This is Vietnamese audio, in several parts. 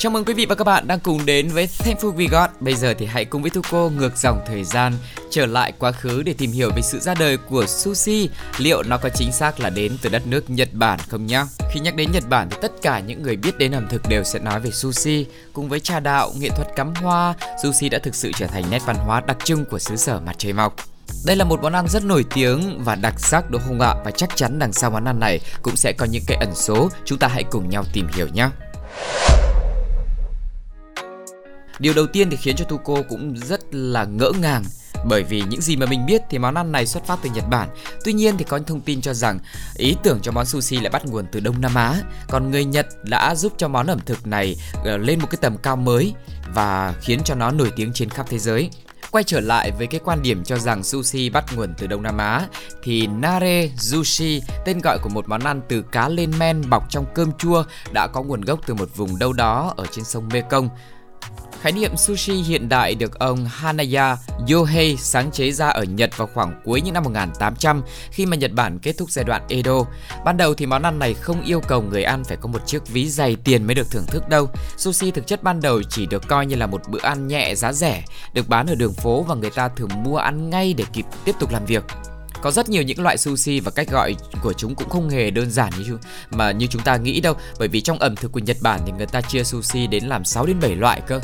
Chào mừng quý vị và các bạn đang cùng đến với Thankful We Got. Bây giờ thì hãy cùng với thu cô ngược dòng thời gian trở lại quá khứ để tìm hiểu về sự ra đời của sushi. Liệu nó có chính xác là đến từ đất nước Nhật Bản không nhá? Khi nhắc đến Nhật Bản thì tất cả những người biết đến ẩm thực đều sẽ nói về sushi. Cùng với trà đạo, nghệ thuật cắm hoa, sushi đã thực sự trở thành nét văn hóa đặc trưng của xứ sở mặt trời mọc. Đây là một món ăn rất nổi tiếng và đặc sắc đúng không ạ? Và chắc chắn đằng sau món ăn này cũng sẽ có những cái ẩn số. Chúng ta hãy cùng nhau tìm hiểu nhé. Điều đầu tiên thì khiến cho Tuko cũng rất là ngỡ ngàng bởi vì những gì mà mình biết thì món ăn này xuất phát từ Nhật Bản. Tuy nhiên thì có thông tin cho rằng ý tưởng cho món sushi lại bắt nguồn từ Đông Nam Á. Còn người Nhật đã giúp cho món ẩm thực này ờ, lên một cái tầm cao mới và khiến cho nó nổi tiếng trên khắp thế giới. Quay trở lại với cái quan điểm cho rằng sushi bắt nguồn từ Đông Nam Á thì nare sushi, tên gọi của một món ăn từ cá lên men bọc trong cơm chua đã có nguồn gốc từ một vùng đâu đó ở trên sông Mekong Khái niệm sushi hiện đại được ông Hanaya Yohei sáng chế ra ở Nhật vào khoảng cuối những năm 1800 khi mà Nhật Bản kết thúc giai đoạn Edo. Ban đầu thì món ăn này không yêu cầu người ăn phải có một chiếc ví dày tiền mới được thưởng thức đâu. Sushi thực chất ban đầu chỉ được coi như là một bữa ăn nhẹ giá rẻ, được bán ở đường phố và người ta thường mua ăn ngay để kịp tiếp tục làm việc. Có rất nhiều những loại sushi và cách gọi của chúng cũng không hề đơn giản như mà như chúng ta nghĩ đâu, bởi vì trong ẩm thực của Nhật Bản thì người ta chia sushi đến làm 6 đến 7 loại cơ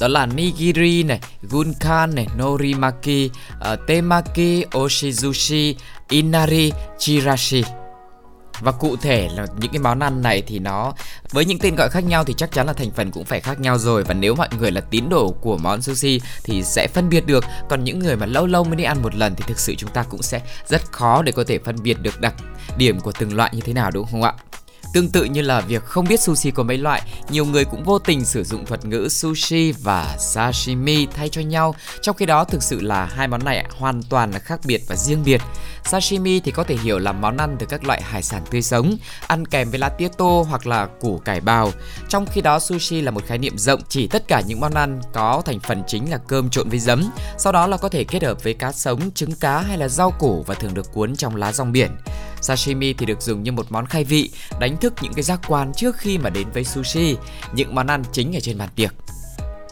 đó là nigiri này, gunkan này, norimaki, uh, temaki, oshizushi, inari, chirashi. Và cụ thể là những cái món ăn này thì nó với những tên gọi khác nhau thì chắc chắn là thành phần cũng phải khác nhau rồi và nếu mọi người là tín đồ của món sushi thì sẽ phân biệt được còn những người mà lâu lâu mới đi ăn một lần thì thực sự chúng ta cũng sẽ rất khó để có thể phân biệt được đặc điểm của từng loại như thế nào đúng không ạ? Tương tự như là việc không biết sushi có mấy loại, nhiều người cũng vô tình sử dụng thuật ngữ sushi và sashimi thay cho nhau, trong khi đó thực sự là hai món này hoàn toàn là khác biệt và riêng biệt. Sashimi thì có thể hiểu là món ăn từ các loại hải sản tươi sống, ăn kèm với lá tía tô hoặc là củ cải bào. Trong khi đó sushi là một khái niệm rộng chỉ tất cả những món ăn có thành phần chính là cơm trộn với giấm, sau đó là có thể kết hợp với cá sống, trứng cá hay là rau củ và thường được cuốn trong lá rong biển. Sashimi thì được dùng như một món khai vị, đánh thức những cái giác quan trước khi mà đến với sushi, những món ăn chính ở trên bàn tiệc.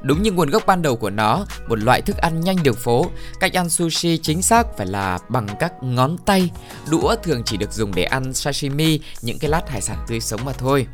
Đúng như nguồn gốc ban đầu của nó, một loại thức ăn nhanh đường phố, cách ăn sushi chính xác phải là bằng các ngón tay. Đũa thường chỉ được dùng để ăn sashimi, những cái lát hải sản tươi sống mà thôi.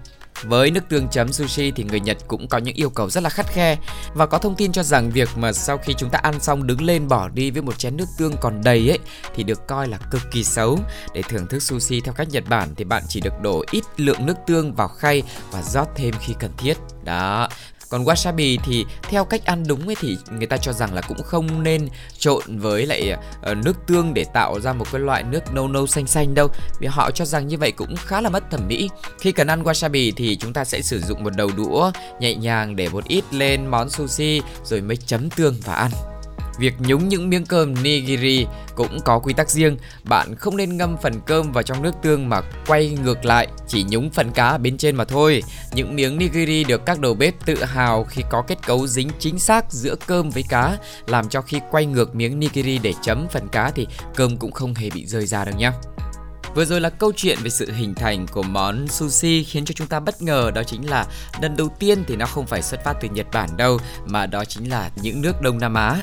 Với nước tương chấm sushi thì người Nhật cũng có những yêu cầu rất là khắt khe và có thông tin cho rằng việc mà sau khi chúng ta ăn xong đứng lên bỏ đi với một chén nước tương còn đầy ấy thì được coi là cực kỳ xấu. Để thưởng thức sushi theo cách Nhật Bản thì bạn chỉ được đổ ít lượng nước tương vào khay và rót thêm khi cần thiết. Đó, còn wasabi thì theo cách ăn đúng ấy thì người ta cho rằng là cũng không nên trộn với lại uh, nước tương để tạo ra một cái loại nước nâu nâu xanh xanh đâu. Vì họ cho rằng như vậy cũng khá là mất thẩm mỹ. Khi cần ăn wasabi thì chúng ta sẽ sử dụng một đầu đũa nhẹ nhàng để một ít lên món sushi rồi mới chấm tương và ăn. Việc nhúng những miếng cơm nigiri cũng có quy tắc riêng, bạn không nên ngâm phần cơm vào trong nước tương mà quay ngược lại, chỉ nhúng phần cá bên trên mà thôi. Những miếng nigiri được các đầu bếp tự hào khi có kết cấu dính chính xác giữa cơm với cá, làm cho khi quay ngược miếng nigiri để chấm phần cá thì cơm cũng không hề bị rơi ra đâu nhé. Vừa rồi là câu chuyện về sự hình thành của món sushi khiến cho chúng ta bất ngờ đó chính là lần đầu tiên thì nó không phải xuất phát từ Nhật Bản đâu mà đó chính là những nước Đông Nam Á.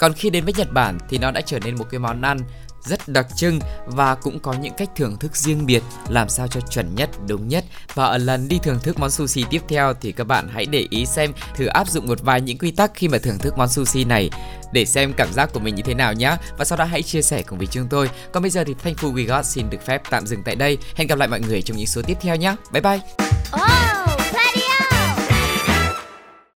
Còn khi đến với Nhật Bản thì nó đã trở nên một cái món ăn rất đặc trưng và cũng có những cách thưởng thức riêng biệt làm sao cho chuẩn nhất, đúng nhất. Và ở lần đi thưởng thức món sushi tiếp theo thì các bạn hãy để ý xem thử áp dụng một vài những quy tắc khi mà thưởng thức món sushi này để xem cảm giác của mình như thế nào nhé. Và sau đó hãy chia sẻ cùng với chúng tôi. Còn bây giờ thì Thankful We Got xin được phép tạm dừng tại đây. Hẹn gặp lại mọi người trong những số tiếp theo nhé. Bye bye. Oh!